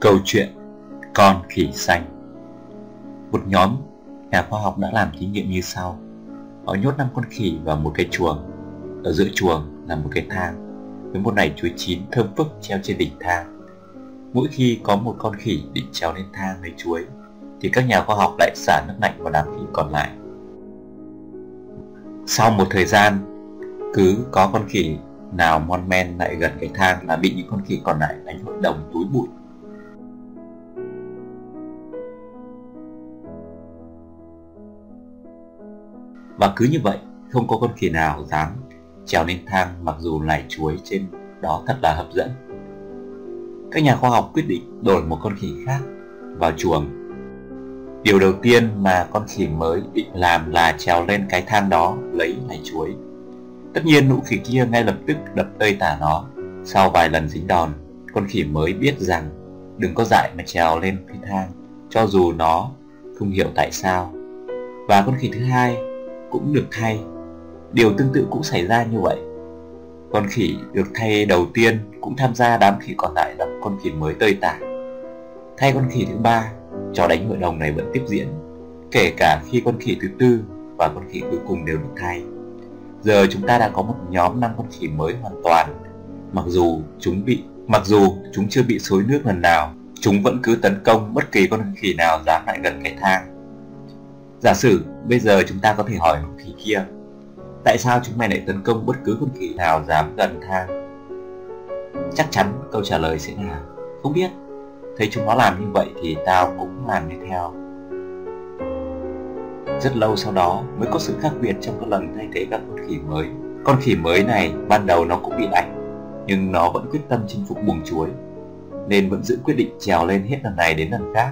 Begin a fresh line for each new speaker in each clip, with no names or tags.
Câu chuyện Con khỉ xanh. Một nhóm nhà khoa học đã làm thí nghiệm như sau. Họ nhốt năm con khỉ vào một cái chuồng. Ở giữa chuồng là một cái thang Với một nải chuối chín thơm phức treo trên đỉnh thang. Mỗi khi có một con khỉ định trèo lên thang lấy chuối, Thì các nhà khoa học lại xả nước lạnh vào đám khỉ còn lại. Sau một thời gian, Cứ có con khỉ nào mon men lại gần cái thang là bị những con khỉ còn lại đánh hội đồng túi bụi. Và cứ như vậy, không có con khỉ nào dám trèo lên thang mặc dù lải chuối trên đó thật là hấp dẫn. Các nhà khoa học quyết định đổi một con khỉ khác vào chuồng. Điều đầu tiên mà con khỉ mới định làm là trèo lên cái thang đó lấy lải chuối. Tất nhiên nụ khỉ kia ngay lập tức đập tơi tả nó. Sau vài lần dính đòn, con khỉ mới biết rằng đừng có dại mà trèo lên cái thang, cho dù nó không hiểu tại sao. Và con khỉ thứ hai cũng được thay. Điều tương tự cũng xảy ra như vậy. Con khỉ được thay đầu tiên cũng tham gia đám khỉ còn lại gặp con khỉ mới tơi tả. Thay con khỉ thứ ba, trò đánh hội đồng này vẫn tiếp diễn, kể cả khi con khỉ thứ tư và con khỉ cuối cùng đều được thay. Giờ chúng ta đã có một nhóm năm con khỉ mới hoàn toàn. Mặc dù chúng bị mặc dù chúng chưa bị xối nước lần nào, chúng vẫn cứ tấn công bất kỳ con khỉ nào dám lại gần cái thang. Giả sử bây giờ chúng ta có thể hỏi con khỉ kia, Tại sao chúng mày lại tấn công bất cứ con khỉ nào dám gần thang Chắc chắn câu trả lời sẽ là, Không biết. Thấy chúng nó làm như vậy thì tao cũng làm như theo. Rất lâu sau đó mới có sự khác biệt trong các lần thay thế các con khỉ mới. Con khỉ mới này ban đầu nó cũng bị đánh, Nhưng nó vẫn quyết tâm chinh phục buồng chuối, Nên vẫn giữ quyết định trèo lên hết lần này đến lần khác.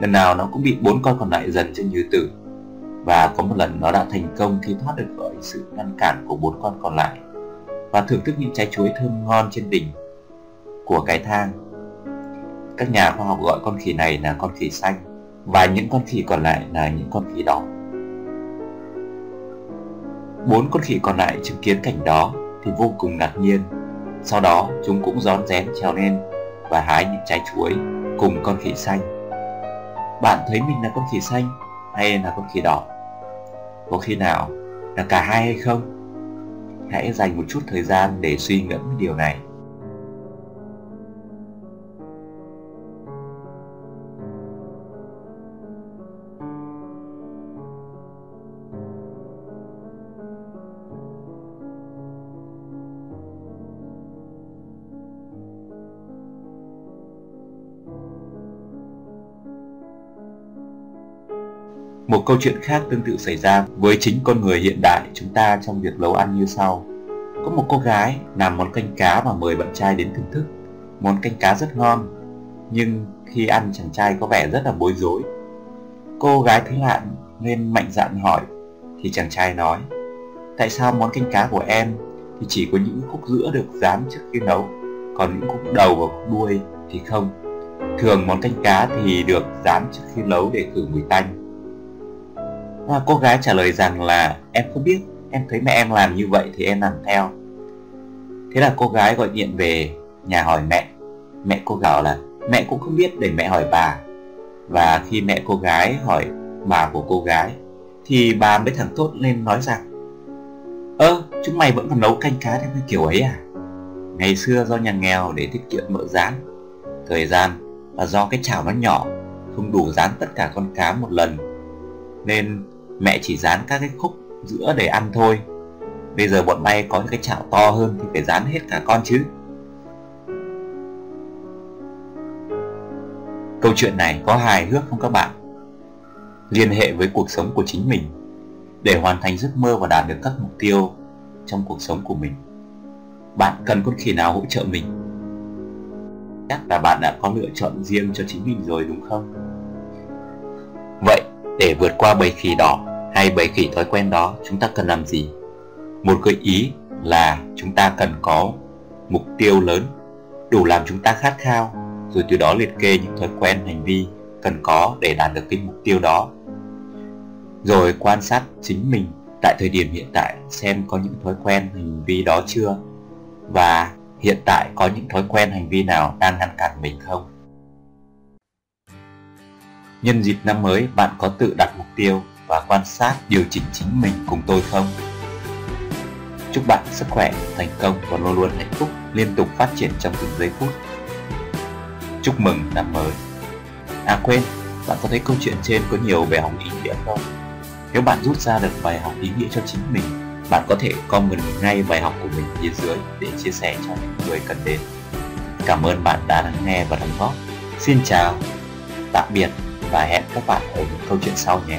Lần nào nó cũng bị bốn con còn lại dần trên như tử. Và có một lần nó đã thành công khi thoát được khỏi sự ngăn cản của bốn con còn lại Và thưởng thức những trái chuối thơm ngon trên đỉnh của cái thang. Các nhà khoa học gọi con khỉ này là con khỉ xanh Và những con khỉ còn lại là những con khỉ đỏ. Bốn con khỉ còn lại chứng kiến cảnh đó thì vô cùng ngạc nhiên. Sau đó, chúng cũng rón rén trèo lên và hái những trái chuối cùng con khỉ xanh bạn thấy mình là con khỉ xanh hay là con khỉ đỏ? Có khi nào là cả hai hay không? Hãy dành một chút thời gian để suy ngẫm điều này. Một câu chuyện khác tương tự xảy ra với chính con người hiện đại chúng ta trong việc nấu ăn như sau. Có một cô gái làm món canh cá và mời bạn trai đến thưởng thức. Món canh cá rất ngon, nhưng khi ăn chàng trai có vẻ rất là bối rối. Cô gái thấy lạ nên mạnh dạn hỏi, thì chàng trai nói, tại sao món canh cá của em thì chỉ có những khúc giữa được rán trước khi nấu, còn những khúc đầu và khúc đuôi thì không. Thường món canh cá thì được rán trước khi nấu để khử mùi tanh à, cô gái trả lời rằng là em không biết, em thấy mẹ em làm như vậy thì em làm theo. Thế là cô gái gọi điện về nhà hỏi mẹ. Mẹ cô bảo là mẹ cũng không biết để mẹ hỏi bà. Và khi mẹ cô gái hỏi bà của cô gái thì bà mới thẳng thốt lên nói rằng Ơ, chúng mày vẫn còn nấu canh cá theo cái kiểu ấy à? Ngày xưa do nhà nghèo để tiết kiệm mỡ rán Thời gian và do cái chảo nó nhỏ Không đủ rán tất cả con cá một lần Nên mẹ chỉ dán các cái khúc giữa để ăn thôi. Bây giờ bọn bay có những cái chảo to hơn thì phải dán hết cả con chứ. Câu chuyện này có hài hước không các bạn? Liên hệ với cuộc sống của chính mình để hoàn thành giấc mơ và đạt được các mục tiêu trong cuộc sống của mình. Bạn cần con khỉ nào hỗ trợ mình? Chắc là bạn đã có lựa chọn riêng cho chính mình rồi đúng không? Vậy, để vượt qua bầy khỉ đỏ hay bầy khỉ thói quen đó chúng ta cần làm gì? Một gợi ý là chúng ta cần có mục tiêu lớn đủ làm chúng ta khát khao rồi từ đó liệt kê những thói quen hành vi cần có để đạt được cái mục tiêu đó. Rồi quan sát chính mình tại thời điểm hiện tại xem có những thói quen hành vi đó chưa? Và hiện tại có những thói quen hành vi nào đang ngăn cản mình không? Nhân dịp năm mới, bạn có tự đặt mục tiêu và quan sát điều chỉnh chính mình cùng tôi không? Chúc bạn sức khỏe, thành công và luôn luôn hạnh phúc, liên tục phát triển trong từng giây phút. Chúc mừng năm mới. À quên, bạn có thấy câu chuyện trên có nhiều bài học ý nghĩa không? Nếu bạn rút ra được bài học ý nghĩa cho chính mình, bạn có thể comment ngay bài học của mình phía dưới để chia sẻ cho những người cần đến. Cảm ơn bạn đã lắng nghe và đóng góp. Xin chào, tạm biệt và hẹn các bạn ở những câu chuyện sau nhé.